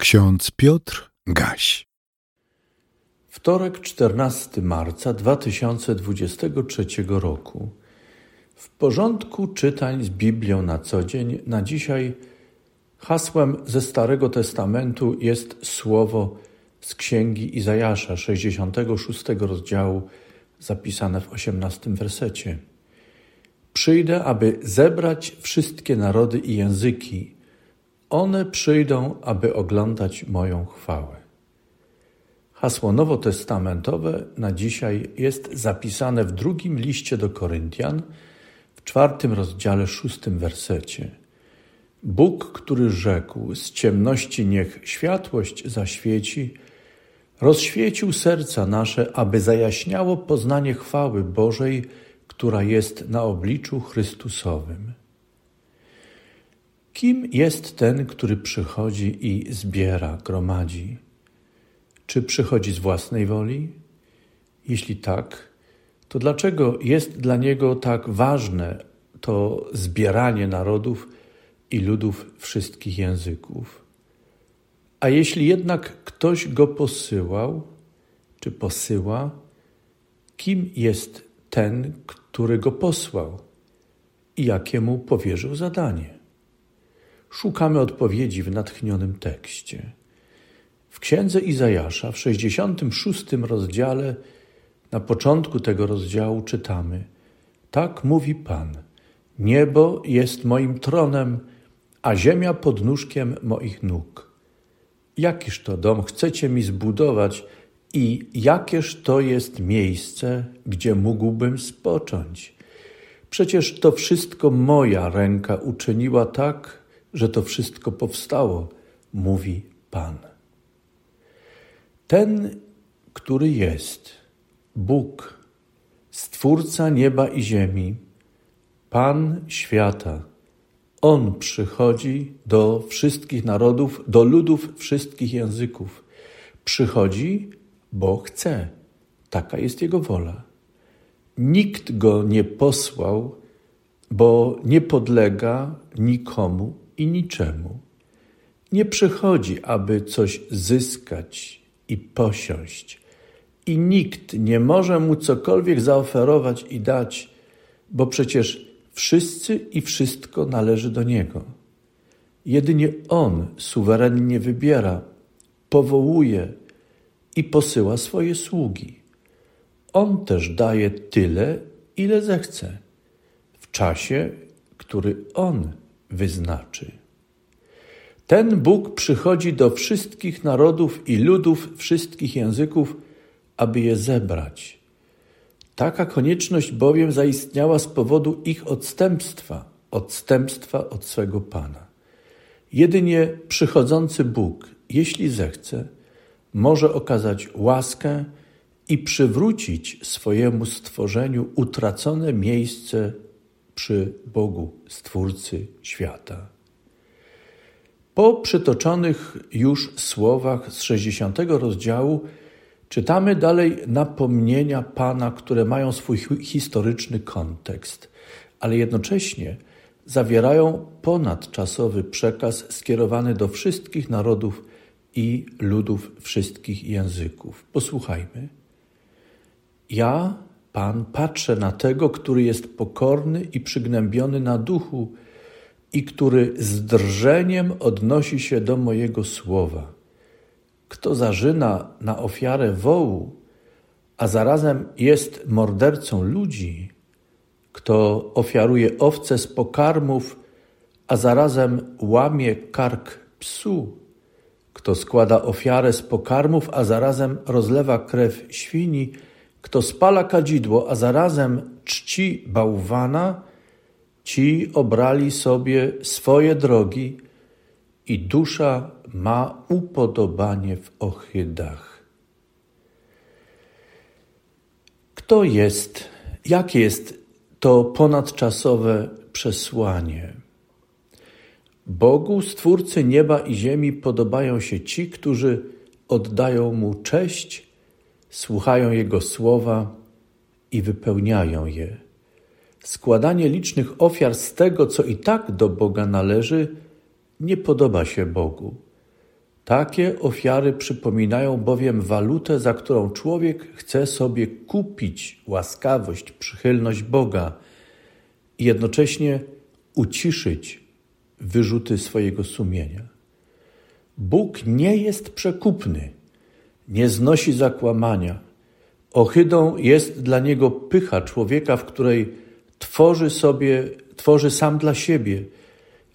Ksiądz Piotr Gaś. Wtorek 14 marca 2023 roku. W porządku czytań z Biblią na co dzień, na dzisiaj hasłem ze Starego Testamentu jest słowo z Księgi Izajasza 66 rozdziału, zapisane w 18 wersecie. Przyjdę, aby zebrać wszystkie narody i języki, one przyjdą, aby oglądać moją chwałę. Hasło nowotestamentowe na dzisiaj jest zapisane w drugim liście do Koryntian, w czwartym rozdziale, szóstym wersecie. Bóg, który rzekł: Z ciemności niech światłość zaświeci, rozświecił serca nasze, aby zajaśniało poznanie chwały Bożej, która jest na obliczu Chrystusowym. Kim jest ten, który przychodzi i zbiera, gromadzi? Czy przychodzi z własnej woli? Jeśli tak, to dlaczego jest dla niego tak ważne to zbieranie narodów i ludów wszystkich języków? A jeśli jednak ktoś go posyłał, czy posyła, kim jest ten, który go posłał i jakiemu powierzył zadanie? Szukamy odpowiedzi w natchnionym tekście. W księdze Izajasza, w 66 rozdziale, na początku tego rozdziału czytamy: Tak mówi Pan: Niebo jest moim tronem, a ziemia pod nóżkiem moich nóg. Jakiż to dom chcecie mi zbudować i jakież to jest miejsce, gdzie mógłbym spocząć? Przecież to wszystko moja ręka uczyniła tak, że to wszystko powstało, mówi Pan. Ten, który jest, Bóg, Stwórca nieba i ziemi, Pan świata, On przychodzi do wszystkich narodów, do ludów wszystkich języków. Przychodzi, bo chce. Taka jest Jego wola. Nikt go nie posłał, bo nie podlega nikomu i niczemu. Nie przychodzi, aby coś zyskać i posiąść, i nikt nie może mu cokolwiek zaoferować i dać, bo przecież wszyscy i wszystko należy do niego. Jedynie on suwerennie wybiera, powołuje i posyła swoje sługi. On też daje tyle, ile zechce, w czasie, który on wyznaczy. Ten Bóg przychodzi do wszystkich narodów i ludów wszystkich języków, aby je zebrać. Taka konieczność bowiem zaistniała z powodu ich odstępstwa, odstępstwa od swego Pana. Jedynie przychodzący Bóg, jeśli zechce, może okazać łaskę i przywrócić swojemu stworzeniu utracone miejsce przy Bogu, Stwórcy świata. Po przytoczonych już słowach z 60 rozdziału czytamy dalej napomnienia Pana, które mają swój historyczny kontekst, ale jednocześnie zawierają ponadczasowy przekaz skierowany do wszystkich narodów i ludów wszystkich języków. Posłuchajmy. Ja, Pan, patrzę na tego, który jest pokorny i przygnębiony na duchu i który z drżeniem odnosi się do mojego słowa. Kto zarzyna na ofiarę wołu, a zarazem jest mordercą ludzi, kto ofiaruje owce z pokarmów, a zarazem łamie kark psu, kto składa ofiarę z pokarmów, a zarazem rozlewa krew świni, kto spala kadzidło, a zarazem czci bałwana, ci obrali sobie swoje drogi i dusza ma upodobanie w ohydach. Kto jest, jakie jest to ponadczasowe przesłanie? Bogu, Stwórcy nieba i ziemi, podobają się ci, którzy oddają Mu cześć słuchają Jego słowa i wypełniają je. Składanie licznych ofiar z tego, co i tak do Boga należy, nie podoba się Bogu. Takie ofiary przypominają bowiem walutę, za którą człowiek chce sobie kupić łaskawość, przychylność Boga i jednocześnie uciszyć wyrzuty swojego sumienia. Bóg nie jest przekupny, nie znosi zakłamania. Ohydą jest dla niego pycha człowieka, w której tworzy sobie, tworzy sam dla siebie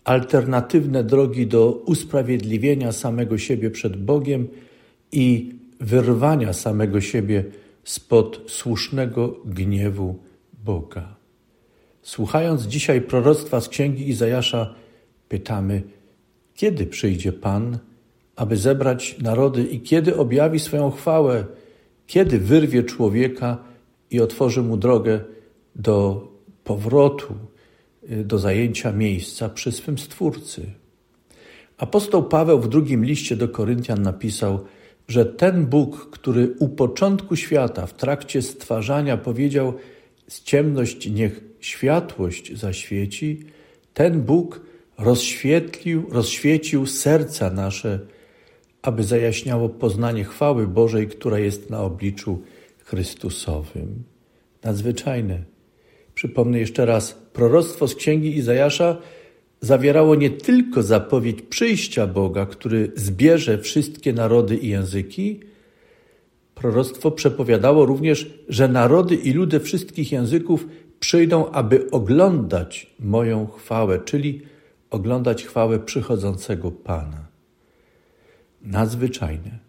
alternatywne drogi do usprawiedliwienia samego siebie przed Bogiem i wyrwania samego siebie spod słusznego gniewu Boga. Słuchając dzisiaj proroctwa z księgi Izajasza, pytamy, kiedy przyjdzie Pan, aby zebrać narody i kiedy objawi swoją chwałę, kiedy wyrwie człowieka i otworzy mu drogę do powrotu, y, do zajęcia miejsca przy swym Stwórcy. Apostoł Paweł w drugim liście do Koryntian napisał, że ten Bóg, który u początku świata, w trakcie stwarzania powiedział, z ciemność niech światłość zaświeci, ten Bóg rozświetlił, rozświecił serca nasze, aby zajaśniało poznanie chwały Bożej, która jest na obliczu Chrystusowym. Nadzwyczajne. Przypomnę jeszcze raz, proroctwo z księgi Izajasza zawierało nie tylko zapowiedź przyjścia Boga, który zbierze wszystkie narody i języki, proroctwo przepowiadało również, że narody i ludy wszystkich języków przyjdą, aby oglądać moją chwałę, czyli oglądać chwałę przychodzącego Pana. Nadzwyczajne.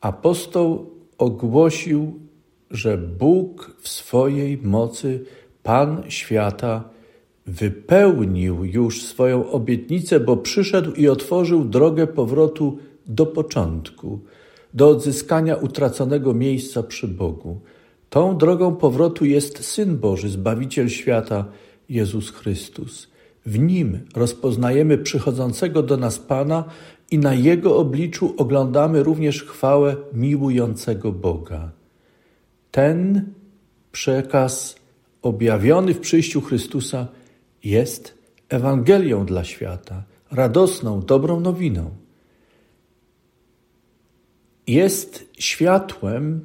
Apostoł ogłosił, że Bóg w swojej mocy, Pan świata, wypełnił już swoją obietnicę, bo przyszedł i otworzył drogę powrotu do początku, do odzyskania utraconego miejsca przy Bogu. Tą drogą powrotu jest Syn Boży, Zbawiciel świata, Jezus Chrystus. W Nim rozpoznajemy przychodzącego do nas Pana i na Jego obliczu oglądamy również chwałę miłującego Boga. Ten przekaz objawiony w przyjściu Chrystusa jest Ewangelią dla świata, radosną, dobrą nowiną. Jest światłem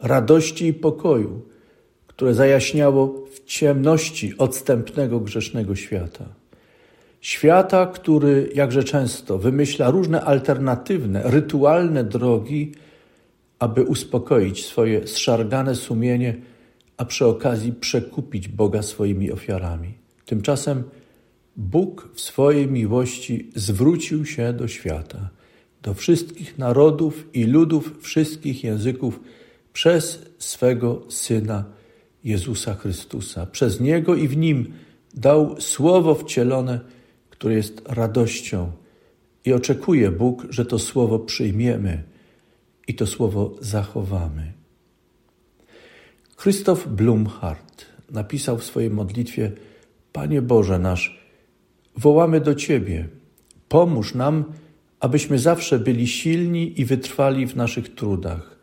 radości i pokoju, które zajaśniało w ciemności odstępnego grzesznego świata. Świata, który jakże często wymyśla różne alternatywne, rytualne drogi, aby uspokoić swoje zszargane sumienie, a przy okazji przekupić Boga swoimi ofiarami. Tymczasem Bóg w swojej miłości zwrócił się do świata, do wszystkich narodów i ludów wszystkich języków przez swego Syna Jezusa Chrystusa. Przez Niego i w Nim dał Słowo wcielone, które jest radością i oczekuje Bóg, że to Słowo przyjmiemy i to Słowo zachowamy. Krzysztof Blumhardt napisał w swojej modlitwie: Panie Boże nasz, wołamy do Ciebie, pomóż nam, abyśmy zawsze byli silni i wytrwali w naszych trudach.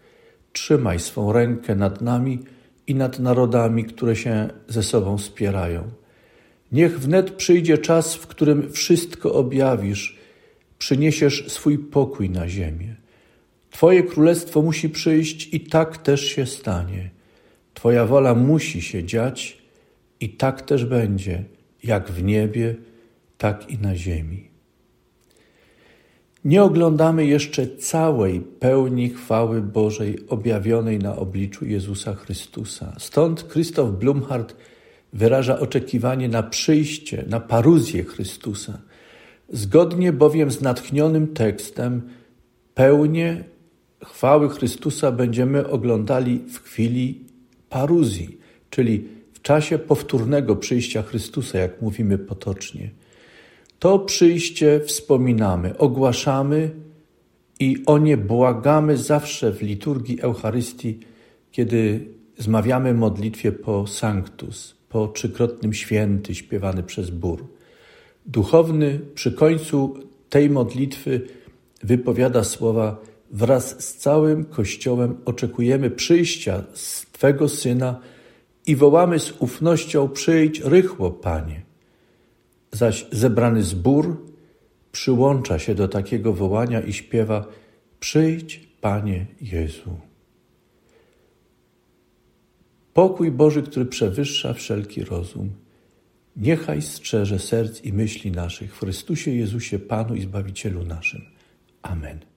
Trzymaj swą rękę nad nami i nad narodami, które się ze sobą spierają. Niech wnet przyjdzie czas, w którym wszystko objawisz, przyniesiesz swój pokój na ziemię. Twoje królestwo musi przyjść i tak też się stanie. Twoja wola musi się dziać i tak też będzie, jak w niebie, tak i na ziemi. Nie oglądamy jeszcze całej pełni chwały Bożej objawionej na obliczu Jezusa Chrystusa. Stąd Krzysztof Blumhardt wyraża oczekiwanie na przyjście, na paruzję Chrystusa. Zgodnie bowiem z natchnionym tekstem, pełnię chwały Chrystusa będziemy oglądali w chwili paruzji, czyli w czasie powtórnego przyjścia Chrystusa, jak mówimy potocznie. To przyjście wspominamy, ogłaszamy i o nie błagamy zawsze w liturgii Eucharystii, kiedy zmawiamy modlitwie po Sanctus, po trzykrotnym święty śpiewany przez bór. Duchowny przy końcu tej modlitwy wypowiada słowa wraz z całym Kościołem oczekujemy przyjścia z Twego Syna i wołamy z ufnością przyjdź rychło, Panie. Zaś zebrany zbór przyłącza się do takiego wołania i śpiewa: Przyjdź, Panie Jezu. Pokój Boży, który przewyższa wszelki rozum, niechaj strzeże serc i myśli naszych w Chrystusie Jezusie, Panu i Zbawicielu naszym. Amen.